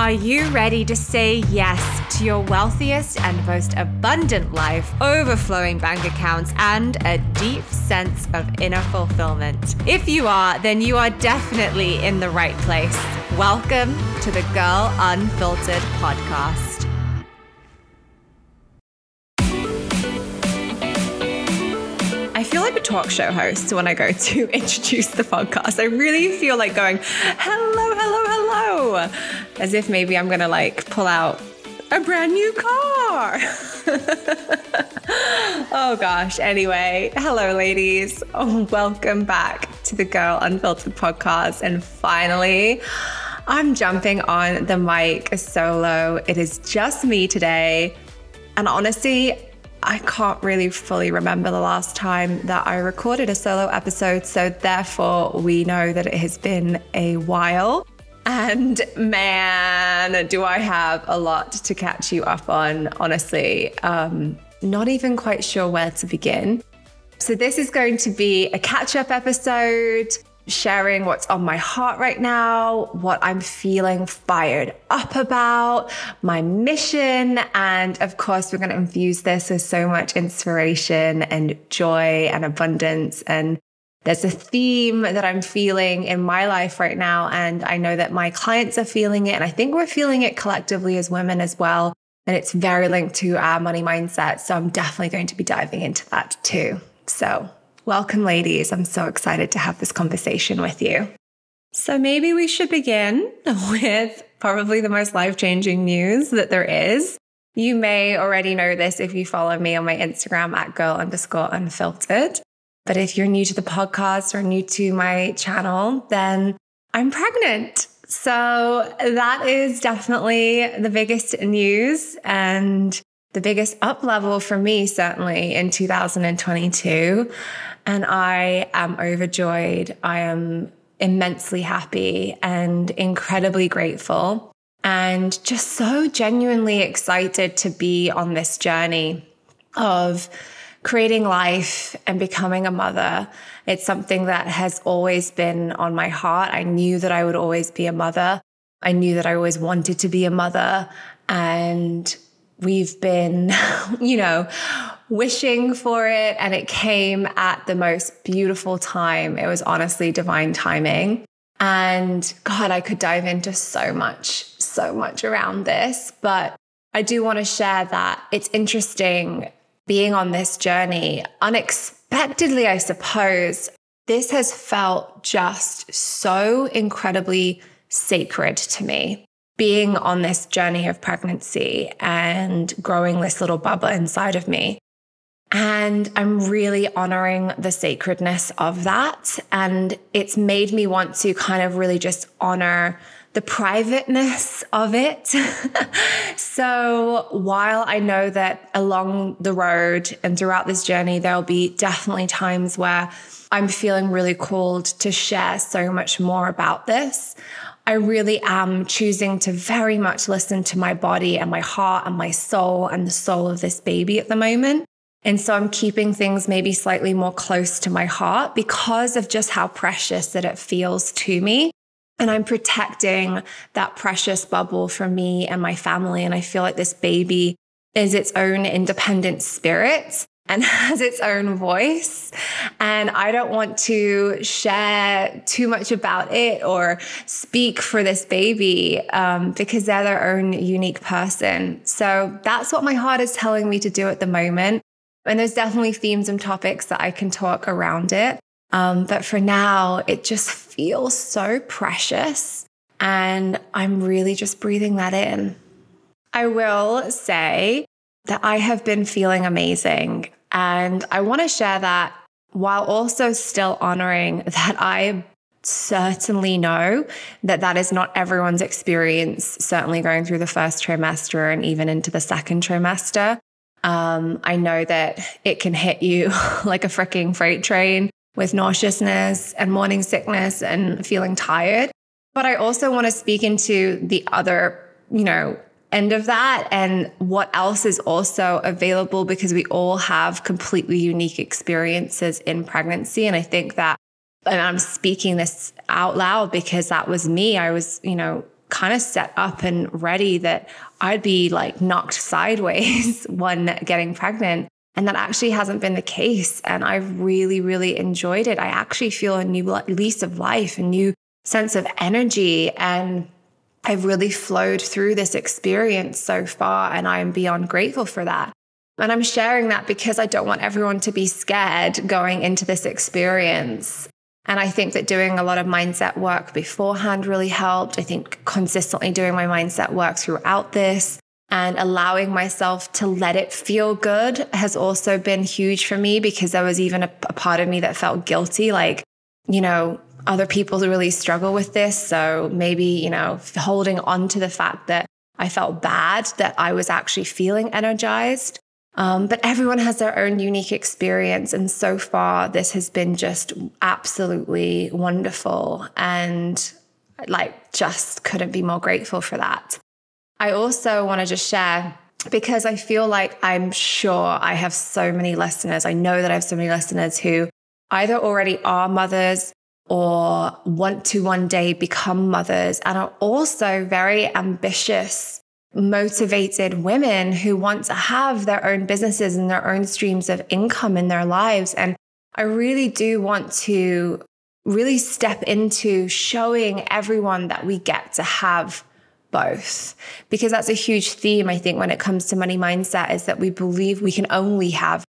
Are you ready to say yes to your wealthiest and most abundant life, overflowing bank accounts, and a deep sense of inner fulfillment? If you are, then you are definitely in the right place. Welcome to the Girl Unfiltered podcast. Feel like a talk show host when I go to introduce the podcast. I really feel like going, hello, hello, hello, as if maybe I'm going to like pull out a brand new car. oh gosh. Anyway, hello, ladies. Oh, welcome back to the Girl Unfiltered podcast. And finally, I'm jumping on the mic solo. It is just me today. And honestly, I can't really fully remember the last time that I recorded a solo episode. So, therefore, we know that it has been a while. And man, do I have a lot to catch you up on, honestly. Um, not even quite sure where to begin. So, this is going to be a catch up episode sharing what's on my heart right now, what I'm feeling fired up about, my mission. And of course, we're going to infuse this with so much inspiration and joy and abundance. And there's a theme that I'm feeling in my life right now. And I know that my clients are feeling it. And I think we're feeling it collectively as women as well. And it's very linked to our money mindset. So I'm definitely going to be diving into that too. So Welcome, ladies. I'm so excited to have this conversation with you. So, maybe we should begin with probably the most life changing news that there is. You may already know this if you follow me on my Instagram at girl underscore unfiltered. But if you're new to the podcast or new to my channel, then I'm pregnant. So that is definitely the biggest news and the biggest up level for me, certainly in 2022. And I am overjoyed. I am immensely happy and incredibly grateful and just so genuinely excited to be on this journey of creating life and becoming a mother. It's something that has always been on my heart. I knew that I would always be a mother. I knew that I always wanted to be a mother. And we've been, you know, wishing for it and it came at the most beautiful time. It was honestly divine timing. And God, I could dive into so much, so much around this. But I do want to share that it's interesting being on this journey. Unexpectedly, I suppose, this has felt just so incredibly sacred to me. Being on this journey of pregnancy and growing this little bubble inside of me. And I'm really honoring the sacredness of that. And it's made me want to kind of really just honor the privateness of it. so while I know that along the road and throughout this journey, there'll be definitely times where I'm feeling really called to share so much more about this. I really am choosing to very much listen to my body and my heart and my soul and the soul of this baby at the moment. And so I'm keeping things maybe slightly more close to my heart because of just how precious that it feels to me. And I'm protecting that precious bubble for me and my family. And I feel like this baby is its own independent spirit and has its own voice. And I don't want to share too much about it or speak for this baby um, because they're their own unique person. So that's what my heart is telling me to do at the moment. And there's definitely themes and topics that I can talk around it. Um, but for now, it just feels so precious. And I'm really just breathing that in. I will say that I have been feeling amazing. And I want to share that while also still honoring that I certainly know that that is not everyone's experience, certainly going through the first trimester and even into the second trimester. Um, I know that it can hit you like a freaking freight train with nauseousness and morning sickness and feeling tired. But I also want to speak into the other, you know, end of that and what else is also available because we all have completely unique experiences in pregnancy. And I think that, and I'm speaking this out loud because that was me. I was, you know, kind of set up and ready that I'd be like knocked sideways when getting pregnant. And that actually hasn't been the case. And I've really, really enjoyed it. I actually feel a new lease of life, a new sense of energy. And I've really flowed through this experience so far. And I am beyond grateful for that. And I'm sharing that because I don't want everyone to be scared going into this experience. And I think that doing a lot of mindset work beforehand really helped. I think consistently doing my mindset work throughout this and allowing myself to let it feel good has also been huge for me because there was even a, a part of me that felt guilty. Like, you know, other people really struggle with this. So maybe, you know, holding on to the fact that I felt bad that I was actually feeling energized. Um, but everyone has their own unique experience. And so far, this has been just absolutely wonderful. And like, just couldn't be more grateful for that. I also want to just share because I feel like I'm sure I have so many listeners. I know that I have so many listeners who either already are mothers or want to one day become mothers and are also very ambitious motivated women who want to have their own businesses and their own streams of income in their lives. And I really do want to really step into showing everyone that we get to have both because that's a huge theme i think when it comes to money mindset is that we believe we can only have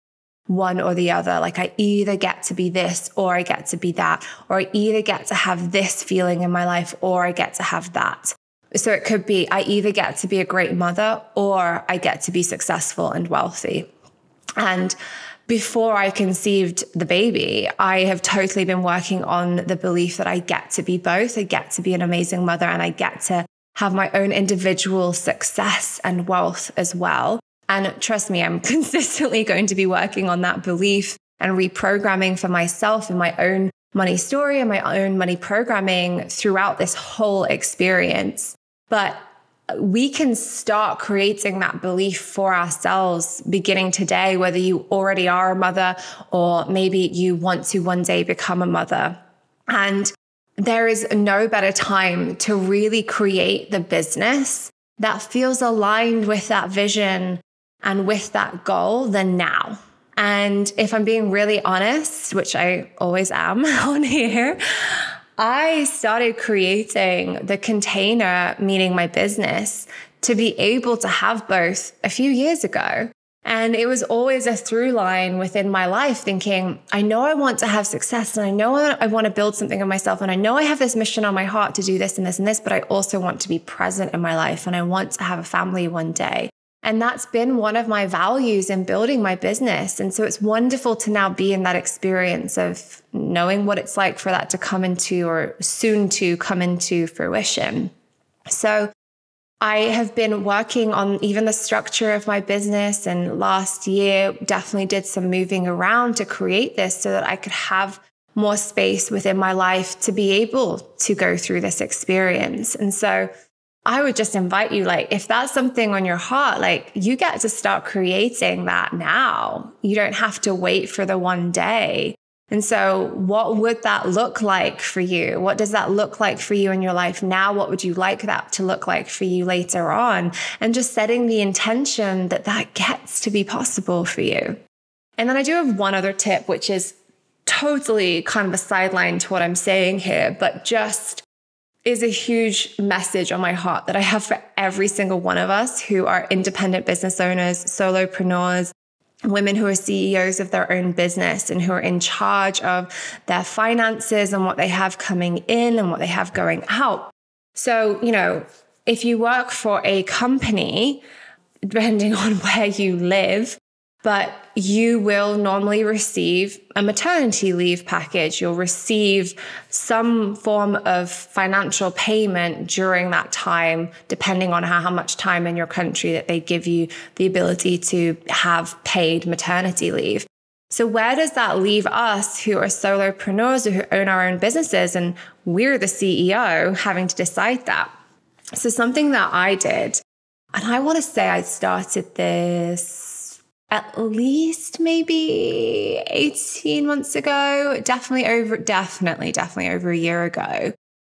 one or the other like i either get to be this or i get to be that or i either get to have this feeling in my life or i get to have that so it could be I either get to be a great mother or I get to be successful and wealthy. And before I conceived the baby, I have totally been working on the belief that I get to be both. I get to be an amazing mother and I get to have my own individual success and wealth as well. And trust me, I'm consistently going to be working on that belief and reprogramming for myself and my own money story and my own money programming throughout this whole experience. But we can start creating that belief for ourselves beginning today, whether you already are a mother or maybe you want to one day become a mother. And there is no better time to really create the business that feels aligned with that vision and with that goal than now. And if I'm being really honest, which I always am on here, I started creating the container, meaning my business, to be able to have both a few years ago. And it was always a through line within my life thinking, I know I want to have success and I know I want to build something of myself. And I know I have this mission on my heart to do this and this and this, but I also want to be present in my life and I want to have a family one day. And that's been one of my values in building my business. And so it's wonderful to now be in that experience of knowing what it's like for that to come into or soon to come into fruition. So I have been working on even the structure of my business. And last year, definitely did some moving around to create this so that I could have more space within my life to be able to go through this experience. And so I would just invite you, like, if that's something on your heart, like, you get to start creating that now. You don't have to wait for the one day. And so, what would that look like for you? What does that look like for you in your life now? What would you like that to look like for you later on? And just setting the intention that that gets to be possible for you. And then I do have one other tip, which is totally kind of a sideline to what I'm saying here, but just is a huge message on my heart that I have for every single one of us who are independent business owners, solopreneurs, women who are CEOs of their own business and who are in charge of their finances and what they have coming in and what they have going out. So, you know, if you work for a company, depending on where you live, but you will normally receive a maternity leave package. You'll receive some form of financial payment during that time, depending on how, how much time in your country that they give you the ability to have paid maternity leave. So, where does that leave us who are solopreneurs or who own our own businesses and we're the CEO having to decide that? So, something that I did, and I want to say I started this at least maybe 18 months ago, definitely over, definitely, definitely over a year ago.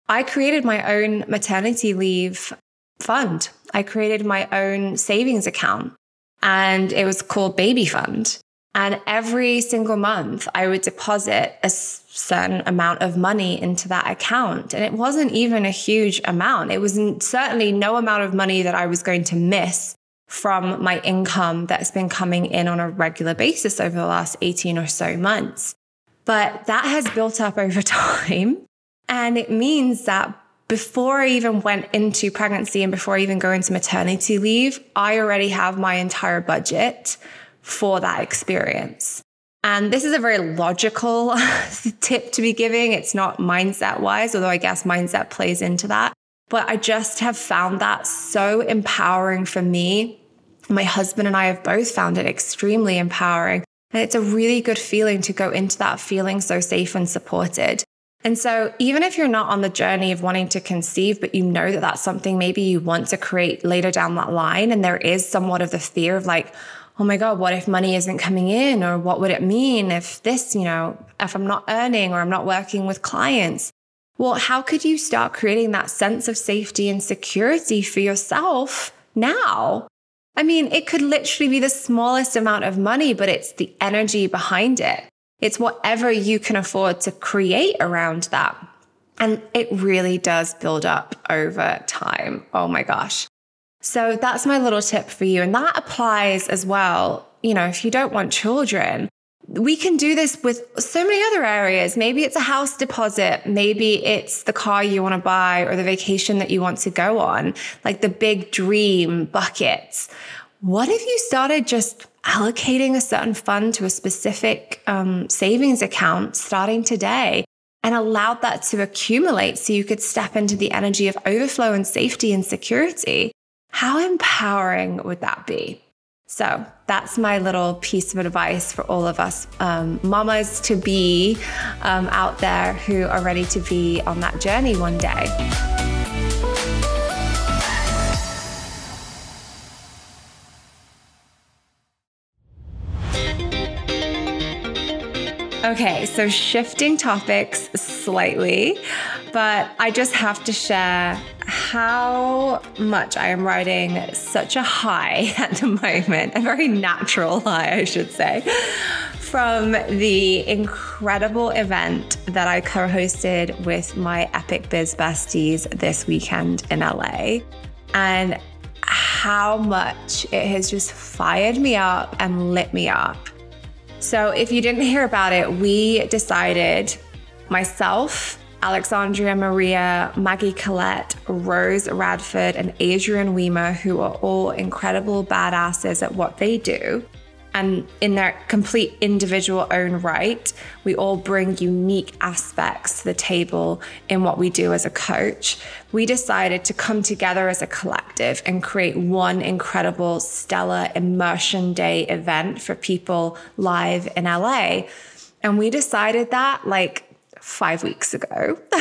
I created my own maternity leave fund. I created my own savings account and it was called Baby Fund. And every single month, I would deposit a certain amount of money into that account. And it wasn't even a huge amount. It was certainly no amount of money that I was going to miss from my income that's been coming in on a regular basis over the last 18 or so months. But that has built up over time. And it means that before I even went into pregnancy and before I even go into maternity leave, I already have my entire budget for that experience. And this is a very logical tip to be giving. It's not mindset wise, although I guess mindset plays into that. But I just have found that so empowering for me. My husband and I have both found it extremely empowering. And it's a really good feeling to go into that feeling so safe and supported. And so, even if you're not on the journey of wanting to conceive, but you know that that's something maybe you want to create later down that line, and there is somewhat of the fear of like, oh my God, what if money isn't coming in? Or what would it mean if this, you know, if I'm not earning or I'm not working with clients? Well, how could you start creating that sense of safety and security for yourself now? I mean, it could literally be the smallest amount of money, but it's the energy behind it. It's whatever you can afford to create around that. And it really does build up over time. Oh my gosh. So that's my little tip for you. And that applies as well. You know, if you don't want children, we can do this with so many other areas. Maybe it's a house deposit. Maybe it's the car you want to buy or the vacation that you want to go on, like the big dream buckets. What if you started just allocating a certain fund to a specific um, savings account starting today and allowed that to accumulate so you could step into the energy of overflow and safety and security. How empowering would that be? So that's my little piece of advice for all of us um, mamas to be um, out there who are ready to be on that journey one day. Okay, so shifting topics slightly, but I just have to share how much I am riding such a high at the moment, a very natural high, I should say, from the incredible event that I co hosted with my Epic Biz besties this weekend in LA. And how much it has just fired me up and lit me up so, if you didn't hear about it, we decided myself, Alexandria Maria, Maggie Collette, Rose Radford, and Adrienne Weimer, who are all incredible badasses at what they do and in their complete individual own right, we all bring unique aspects to the table in what we do as a coach. We decided to come together as a collective and create one incredible stellar immersion day event for people live in LA. And we decided that like five weeks ago.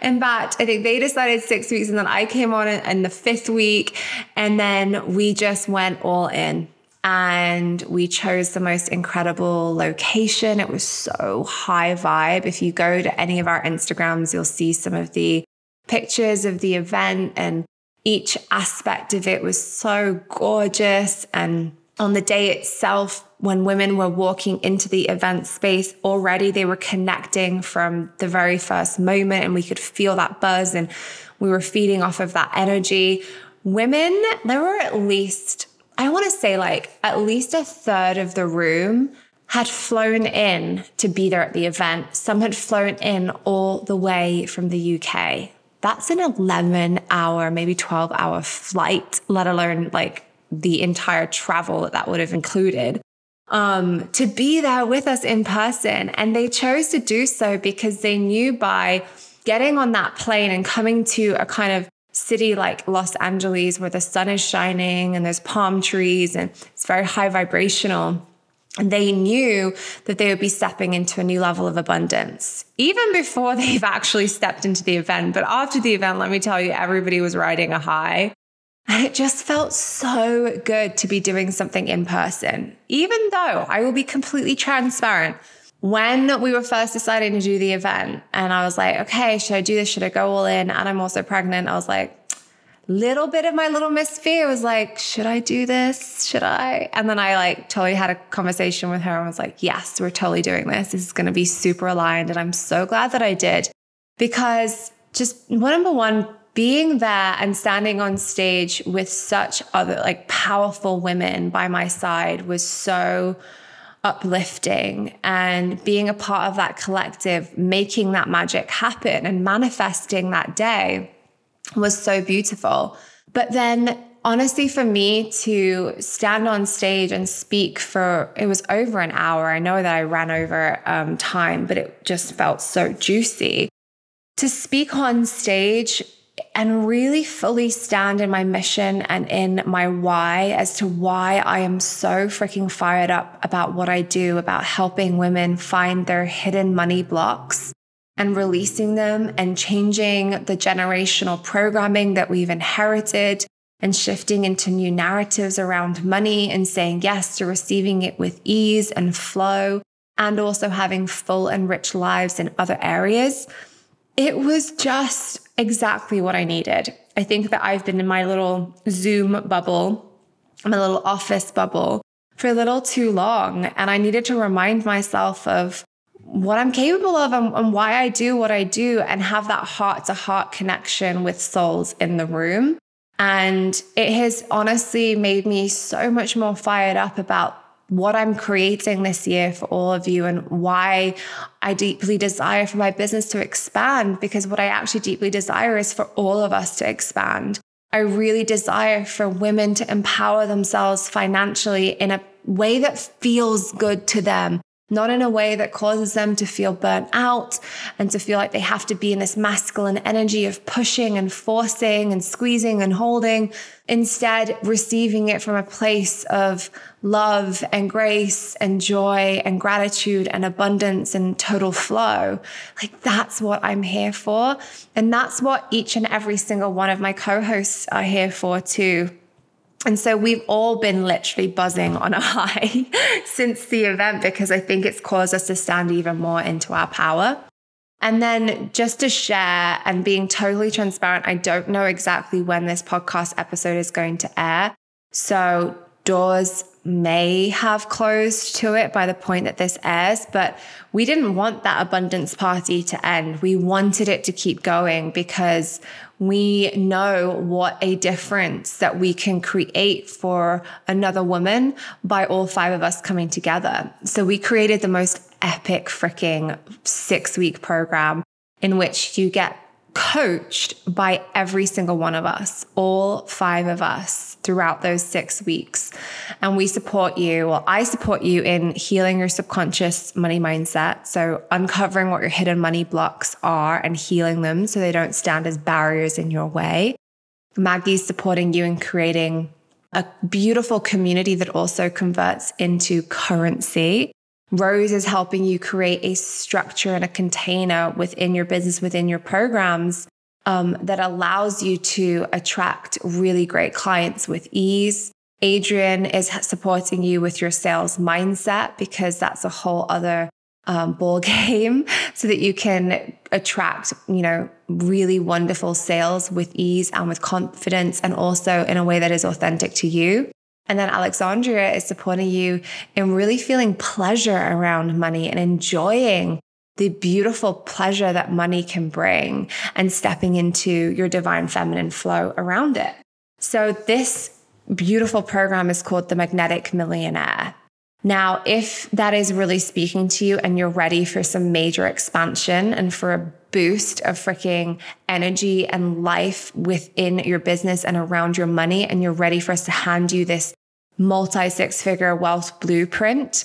in fact, I think they decided six weeks, and then I came on in the fifth week, and then we just went all in and we chose the most incredible location. It was so high vibe. If you go to any of our Instagrams, you'll see some of the pictures of the event, and each aspect of it was so gorgeous. And on the day itself, when women were walking into the event space, already they were connecting from the very first moment, and we could feel that buzz, and we were feeding off of that energy. Women, there were at least I want to say like at least a third of the room had flown in to be there at the event. Some had flown in all the way from the UK. That's an 11 hour, maybe 12 hour flight, let alone like the entire travel that that would have included. Um, to be there with us in person. And they chose to do so because they knew by getting on that plane and coming to a kind of city like Los Angeles where the sun is shining and there's palm trees and it's very high vibrational. And they knew that they would be stepping into a new level of abundance, even before they've actually stepped into the event. But after the event, let me tell you, everybody was riding a high. And it just felt so good to be doing something in person, even though I will be completely transparent. When we were first deciding to do the event, and I was like, okay, should I do this? Should I go all in? And I'm also pregnant. I was like, little bit of my little miss fear was like, should I do this? Should I? And then I like totally had a conversation with her and was like, yes, we're totally doing this. This is going to be super aligned. And I'm so glad that I did because just one number one, being there and standing on stage with such other like powerful women by my side was so uplifting and being a part of that collective, making that magic happen and manifesting that day was so beautiful. But then, honestly, for me to stand on stage and speak for it was over an hour. I know that I ran over um, time, but it just felt so juicy. To speak on stage and really fully stand in my mission and in my why as to why I am so freaking fired up about what I do, about helping women find their hidden money blocks and releasing them and changing the generational programming that we've inherited and shifting into new narratives around money and saying yes to receiving it with ease and flow and also having full and rich lives in other areas. It was just exactly what I needed. I think that I've been in my little Zoom bubble, my little office bubble for a little too long. And I needed to remind myself of what I'm capable of and, and why I do what I do and have that heart to heart connection with souls in the room. And it has honestly made me so much more fired up about what I'm creating this year for all of you and why I deeply desire for my business to expand. Because what I actually deeply desire is for all of us to expand. I really desire for women to empower themselves financially in a way that feels good to them, not in a way that causes them to feel burnt out and to feel like they have to be in this masculine energy of pushing and forcing and squeezing and holding. Instead, receiving it from a place of love and grace and joy and gratitude and abundance and total flow. Like that's what I'm here for. And that's what each and every single one of my co hosts are here for too. And so we've all been literally buzzing on a high since the event because I think it's caused us to stand even more into our power. And then just to share and being totally transparent, I don't know exactly when this podcast episode is going to air. So doors may have closed to it by the point that this airs, but we didn't want that abundance party to end. We wanted it to keep going because we know what a difference that we can create for another woman by all five of us coming together. So we created the most epic freaking six week program in which you get coached by every single one of us, all five of us throughout those six weeks. And we support you, well, I support you in healing your subconscious money mindset. So, uncovering what your hidden money blocks are and healing them so they don't stand as barriers in your way. Maggie's supporting you in creating a beautiful community that also converts into currency. Rose is helping you create a structure and a container within your business, within your programs um, that allows you to attract really great clients with ease. Adrienne is supporting you with your sales mindset because that's a whole other um, ball game so that you can attract, you know, really wonderful sales with ease and with confidence and also in a way that is authentic to you. And then Alexandria is supporting you in really feeling pleasure around money and enjoying the beautiful pleasure that money can bring and stepping into your divine feminine flow around it. So this beautiful program is called the Magnetic Millionaire. Now, if that is really speaking to you and you're ready for some major expansion and for a boost of freaking energy and life within your business and around your money, and you're ready for us to hand you this multi six figure wealth blueprint,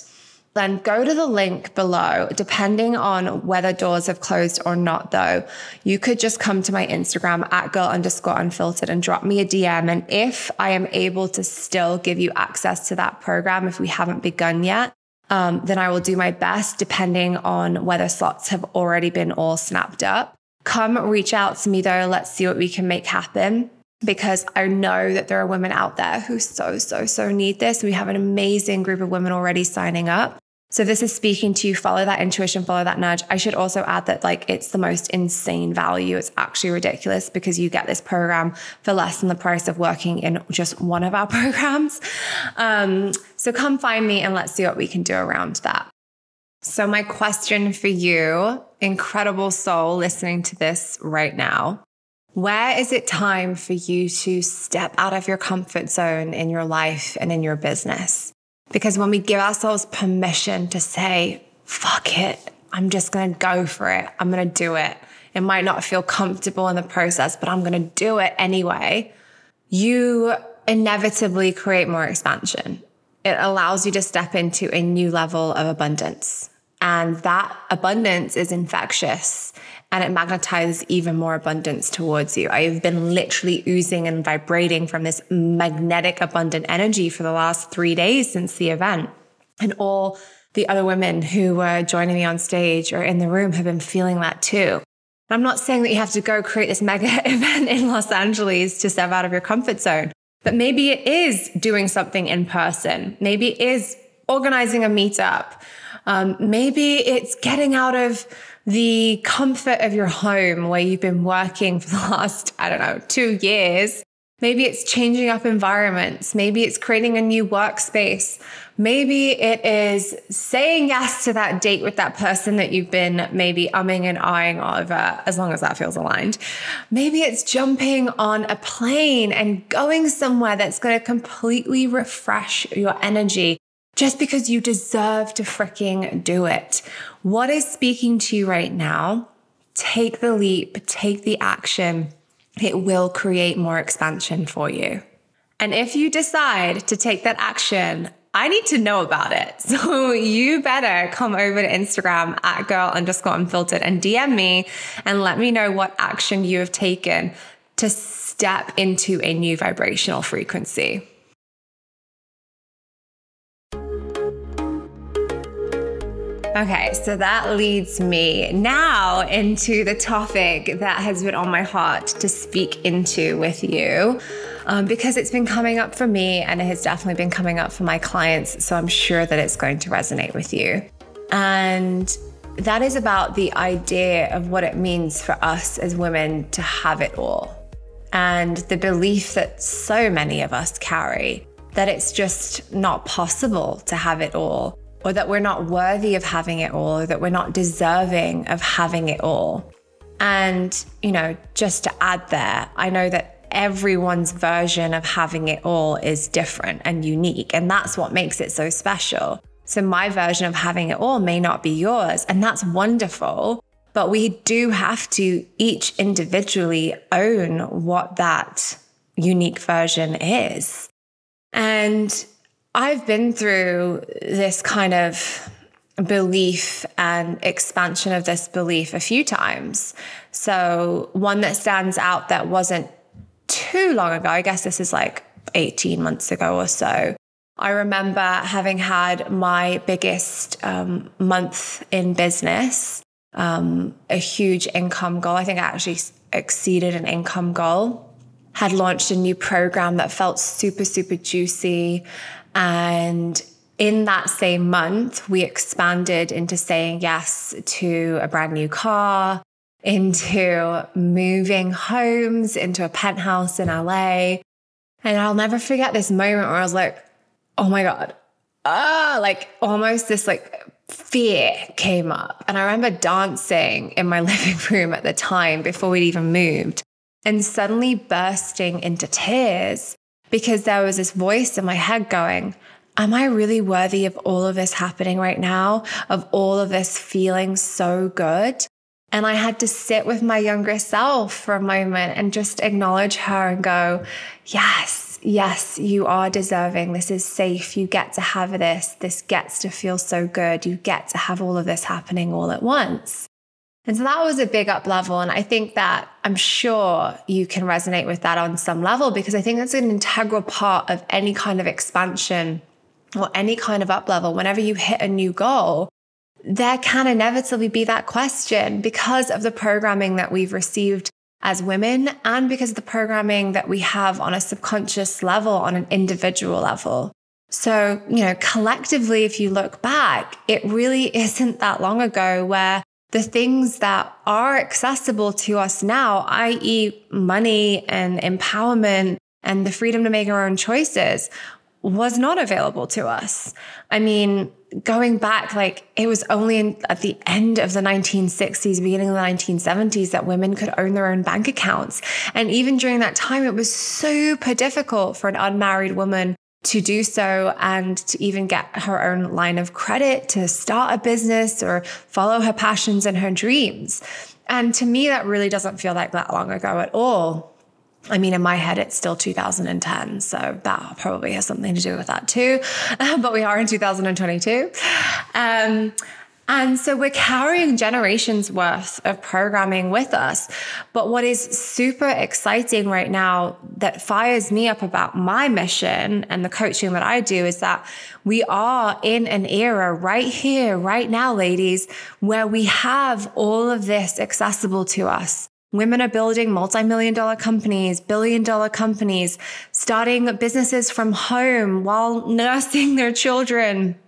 then go to the link below. Depending on whether doors have closed or not, though, you could just come to my Instagram at girl underscore unfiltered and drop me a DM. And if I am able to still give you access to that program, if we haven't begun yet, um, then I will do my best depending on whether slots have already been all snapped up. Come reach out to me though. Let's see what we can make happen because I know that there are women out there who so, so, so need this. We have an amazing group of women already signing up. So this is speaking to you, follow that intuition, follow that nudge. I should also add that like it's the most insane value. It's actually ridiculous because you get this program for less than the price of working in just one of our programs. Um, so come find me and let's see what we can do around that. So my question for you, incredible soul listening to this right now. Where is it time for you to step out of your comfort zone in your life and in your business? Because when we give ourselves permission to say, fuck it, I'm just going to go for it, I'm going to do it. It might not feel comfortable in the process, but I'm going to do it anyway. You inevitably create more expansion. It allows you to step into a new level of abundance. And that abundance is infectious and it magnetizes even more abundance towards you. I've been literally oozing and vibrating from this magnetic, abundant energy for the last three days since the event. And all the other women who were joining me on stage or in the room have been feeling that too. I'm not saying that you have to go create this mega event in Los Angeles to step out of your comfort zone, but maybe it is doing something in person. Maybe it is organizing a meetup. Um, maybe it's getting out of the comfort of your home where you've been working for the last, I don't know, two years. Maybe it's changing up environments. Maybe it's creating a new workspace. Maybe it is saying yes to that date with that person that you've been maybe umming and eyeing over, as long as that feels aligned. Maybe it's jumping on a plane and going somewhere that's going to completely refresh your energy just because you deserve to freaking do it. What is speaking to you right now? Take the leap, take the action. It will create more expansion for you. And if you decide to take that action, I need to know about it. So you better come over to Instagram at girl underscore unfiltered and DM me and let me know what action you have taken to step into a new vibrational frequency. Okay, so that leads me now into the topic that has been on my heart to speak into with you. Um, because it's been coming up for me and it has definitely been coming up for my clients. So I'm sure that it's going to resonate with you. And that is about the idea of what it means for us as women to have it all. And the belief that so many of us carry that it's just not possible to have it all or that we're not worthy of having it all, or that we're not deserving of having it all. And, you know, just to add there, I know that everyone's version of having it all is different and unique. And that's what makes it so special. So, my version of having it all may not be yours, and that's wonderful. But we do have to each individually own what that unique version is. And I've been through this kind of belief and expansion of this belief a few times. So, one that stands out that wasn't too long ago, I guess this is like 18 months ago or so. I remember having had my biggest um, month in business, um, a huge income goal. I think I actually exceeded an income goal. Had launched a new program that felt super, super juicy and in that same month, we expanded into saying yes to a brand new car, into moving homes, into a penthouse in LA. And I'll never forget this moment where I was like, oh my God, ah, like almost this like fear came up. And I remember dancing in my living room at the time before we'd even moved and suddenly bursting into tears because there was this voice in my head going, Am I really worthy of all of this happening right now? Of all of this feeling so good? And I had to sit with my younger self for a moment and just acknowledge her and go, Yes, yes, you are deserving. This is safe. You get to have this. This gets to feel so good. You get to have all of this happening all at once. And so that was a big up level. And I think that I'm sure you can resonate with that on some level because I think that's an integral part of any kind of expansion or any kind of up level. Whenever you hit a new goal, there can inevitably be that question because of the programming that we've received as women and because of the programming that we have on a subconscious level, on an individual level. So, you know, collectively, if you look back, it really isn't that long ago where the things that are accessible to us now, i.e., money and empowerment and the freedom to make our own choices, was not available to us. I mean, going back, like it was only in, at the end of the 1960s, beginning of the 1970s, that women could own their own bank accounts. And even during that time, it was super difficult for an unmarried woman to do so and to even get her own line of credit to start a business or follow her passions and her dreams. And to me, that really doesn't feel like that long ago at all. I mean, in my head, it's still 2010. So that probably has something to do with that too. but we are in 2022. Um, and so we're carrying generations worth of programming with us. But what is super exciting right now that fires me up about my mission and the coaching that I do is that we are in an era right here, right now, ladies, where we have all of this accessible to us. Women are building multi-million dollar companies, billion dollar companies, starting businesses from home while nursing their children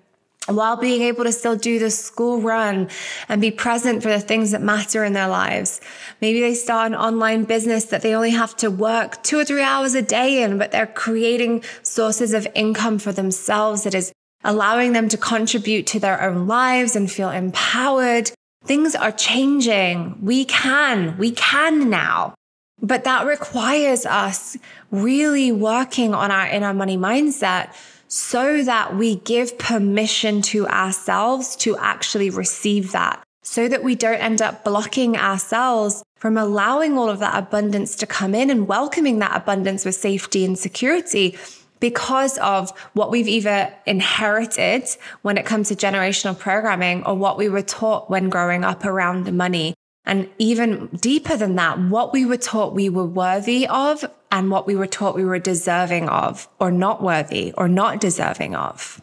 while being able to still do the school run and be present for the things that matter in their lives. Maybe they start an online business that they only have to work two or three hours a day in, but they're creating sources of income for themselves that is allowing them to contribute to their own lives and feel empowered. Things are changing. We can, we can now. But that requires us really working on our inner money mindset so that we give permission to ourselves to actually receive that, so that we don't end up blocking ourselves from allowing all of that abundance to come in and welcoming that abundance with safety and security because of what we've either inherited when it comes to generational programming or what we were taught when growing up around money. And even deeper than that, what we were taught we were worthy of and what we were taught we were deserving of or not worthy or not deserving of.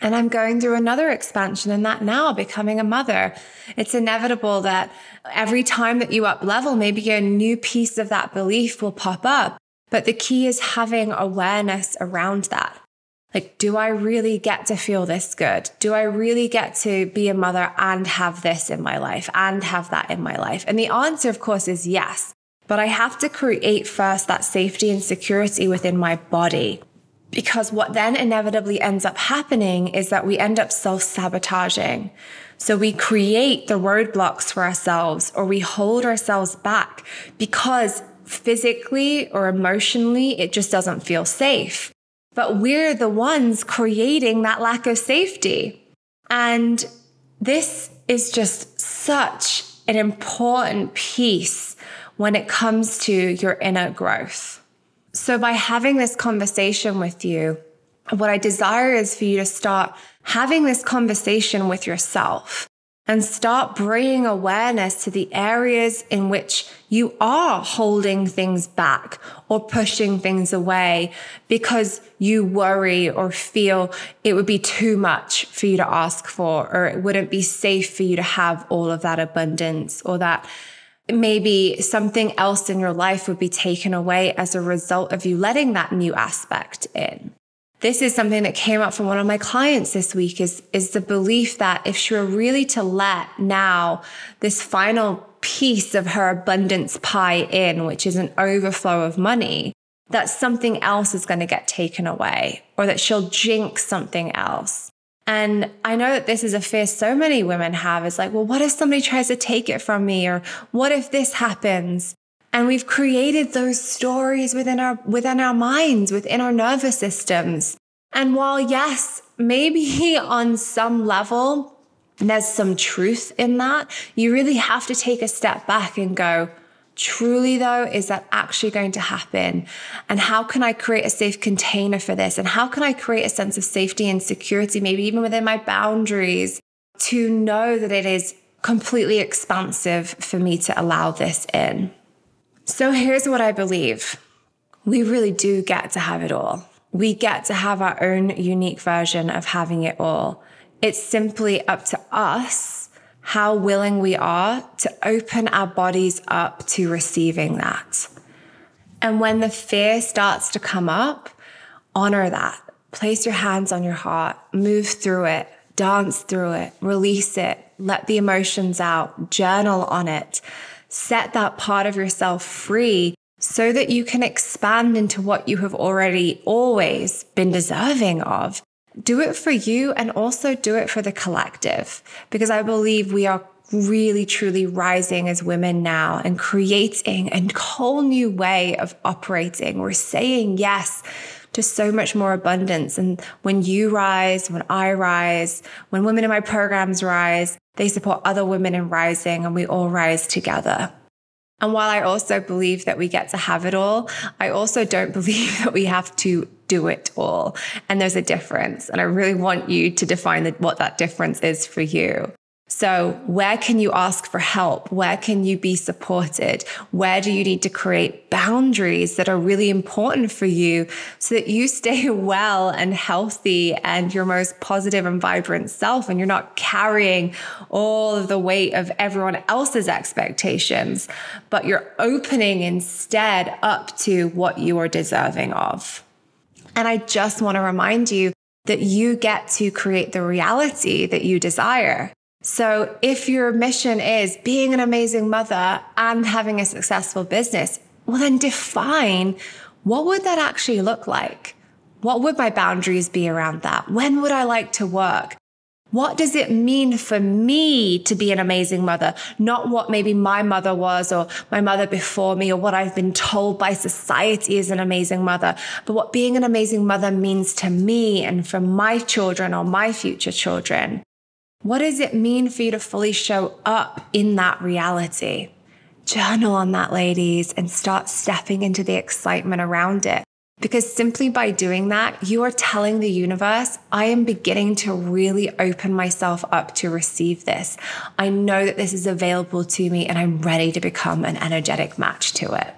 And I'm going through another expansion in that now, becoming a mother. It's inevitable that every time that you up level, maybe a new piece of that belief will pop up. But the key is having awareness around that. Like, do I really get to feel this good? Do I really get to be a mother and have this in my life and have that in my life? And the answer, of course, is yes. But I have to create first that safety and security within my body. Because what then inevitably ends up happening is that we end up self sabotaging. So we create the roadblocks for ourselves or we hold ourselves back because physically or emotionally, it just doesn't feel safe but we're the ones creating that lack of safety. And this is just such an important piece when it comes to your inner growth. So, by having this conversation with you, what I desire is for you to start having this conversation with yourself and start bringing awareness to the areas in which you are holding things back or pushing things away because you worry or feel it would be too much for you to ask for, or it wouldn't be safe for you to have all of that abundance or that maybe something else in your life would be taken away as a result of you letting that new aspect in this is something that came up from one of my clients this week is, is the belief that if she were really to let now this final piece of her abundance pie in, which is an overflow of money, that something else is going to get taken away or that she'll jinx something else. And I know that this is a fear so many women have is like, well, what if somebody tries to take it from me? Or what if this happens? And we've created those stories within our, within our minds, within our nervous systems. And while yes, maybe on some level, there's some truth in that, you really have to take a step back and go, truly though, is that actually going to happen? And how can I create a safe container for this? And how can I create a sense of safety and security, maybe even within my boundaries, to know that it is completely expansive for me to allow this in? So here's what I believe we really do get to have it all. We get to have our own unique version of having it all. It's simply up to us how willing we are to open our bodies up to receiving that. And when the fear starts to come up, honor that. place your hands on your heart, move through it, dance through it, release it, let the emotions out, journal on it, set that part of yourself free so that you can expand into what you have already always been deserving of. Do it for you and also do it for the collective because I believe we are really truly rising as women now and creating a whole new way of operating. We're saying yes to so much more abundance. And when you rise, when I rise, when women in my programs rise, they support other women in rising and we all rise together. And while I also believe that we get to have it all, I also don't believe that we have to do it all. And there's a difference. And I really want you to define what that difference is for you. So, where can you ask for help? Where can you be supported? Where do you need to create boundaries that are really important for you so that you stay well and healthy and your most positive and vibrant self and you're not carrying all of the weight of everyone else's expectations, but you're opening instead up to what you are deserving of? And I just want to remind you that you get to create the reality that you desire. So if your mission is being an amazing mother and having a successful business, well, then define what would that actually look like? What would my boundaries be around that? When would I like to work? What does it mean for me to be an amazing mother? Not what maybe my mother was or my mother before me or what I've been told by society is an amazing mother, but what being an amazing mother means to me and for my children or my future children. What does it mean for you to fully show up in that reality? Journal on that, ladies, and start stepping into the excitement around it. Because simply by doing that, you are telling the universe, I am beginning to really open myself up to receive this. I know that this is available to me and I'm ready to become an energetic match to it.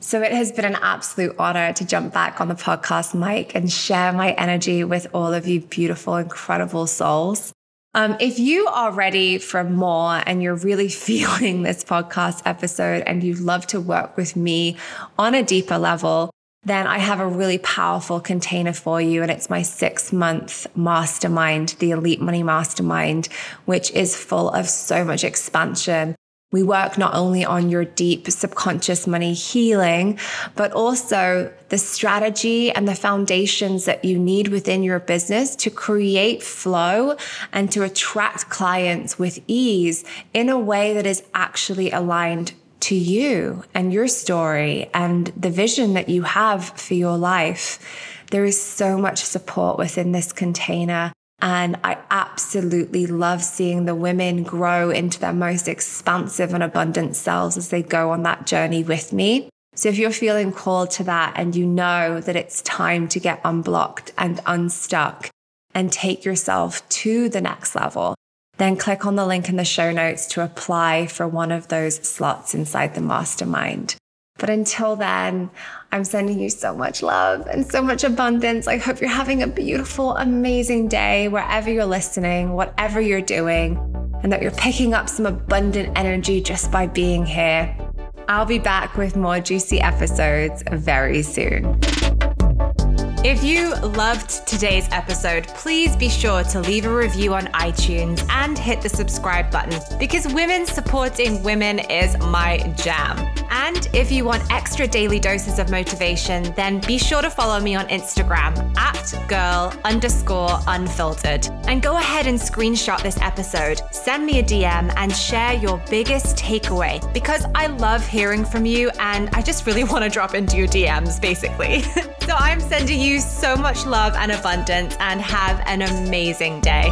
So it has been an absolute honor to jump back on the podcast mic and share my energy with all of you beautiful, incredible souls. Um, if you are ready for more and you're really feeling this podcast episode and you'd love to work with me on a deeper level, then I have a really powerful container for you. And it's my six month mastermind, the Elite Money Mastermind, which is full of so much expansion we work not only on your deep subconscious money healing, but also the strategy and the foundations that you need within your business to create flow and to attract clients with ease in a way that is actually aligned to you and your story and the vision that you have for your life. There is so much support within this container. And I absolutely love seeing the women grow into their most expansive and abundant selves as they go on that journey with me. So if you're feeling called to that and you know that it's time to get unblocked and unstuck and take yourself to the next level, then click on the link in the show notes to apply for one of those slots inside the mastermind. But until then, I'm sending you so much love and so much abundance. I hope you're having a beautiful, amazing day wherever you're listening, whatever you're doing, and that you're picking up some abundant energy just by being here. I'll be back with more juicy episodes very soon. If you loved today's episode, please be sure to leave a review on iTunes and hit the subscribe button because women supporting women is my jam. And if you want extra daily doses of motivation, then be sure to follow me on Instagram at girl underscore unfiltered. And go ahead and screenshot this episode, send me a DM, and share your biggest takeaway because I love hearing from you and I just really want to drop into your DMs basically. so I'm sending you so much love and abundance and have an amazing day.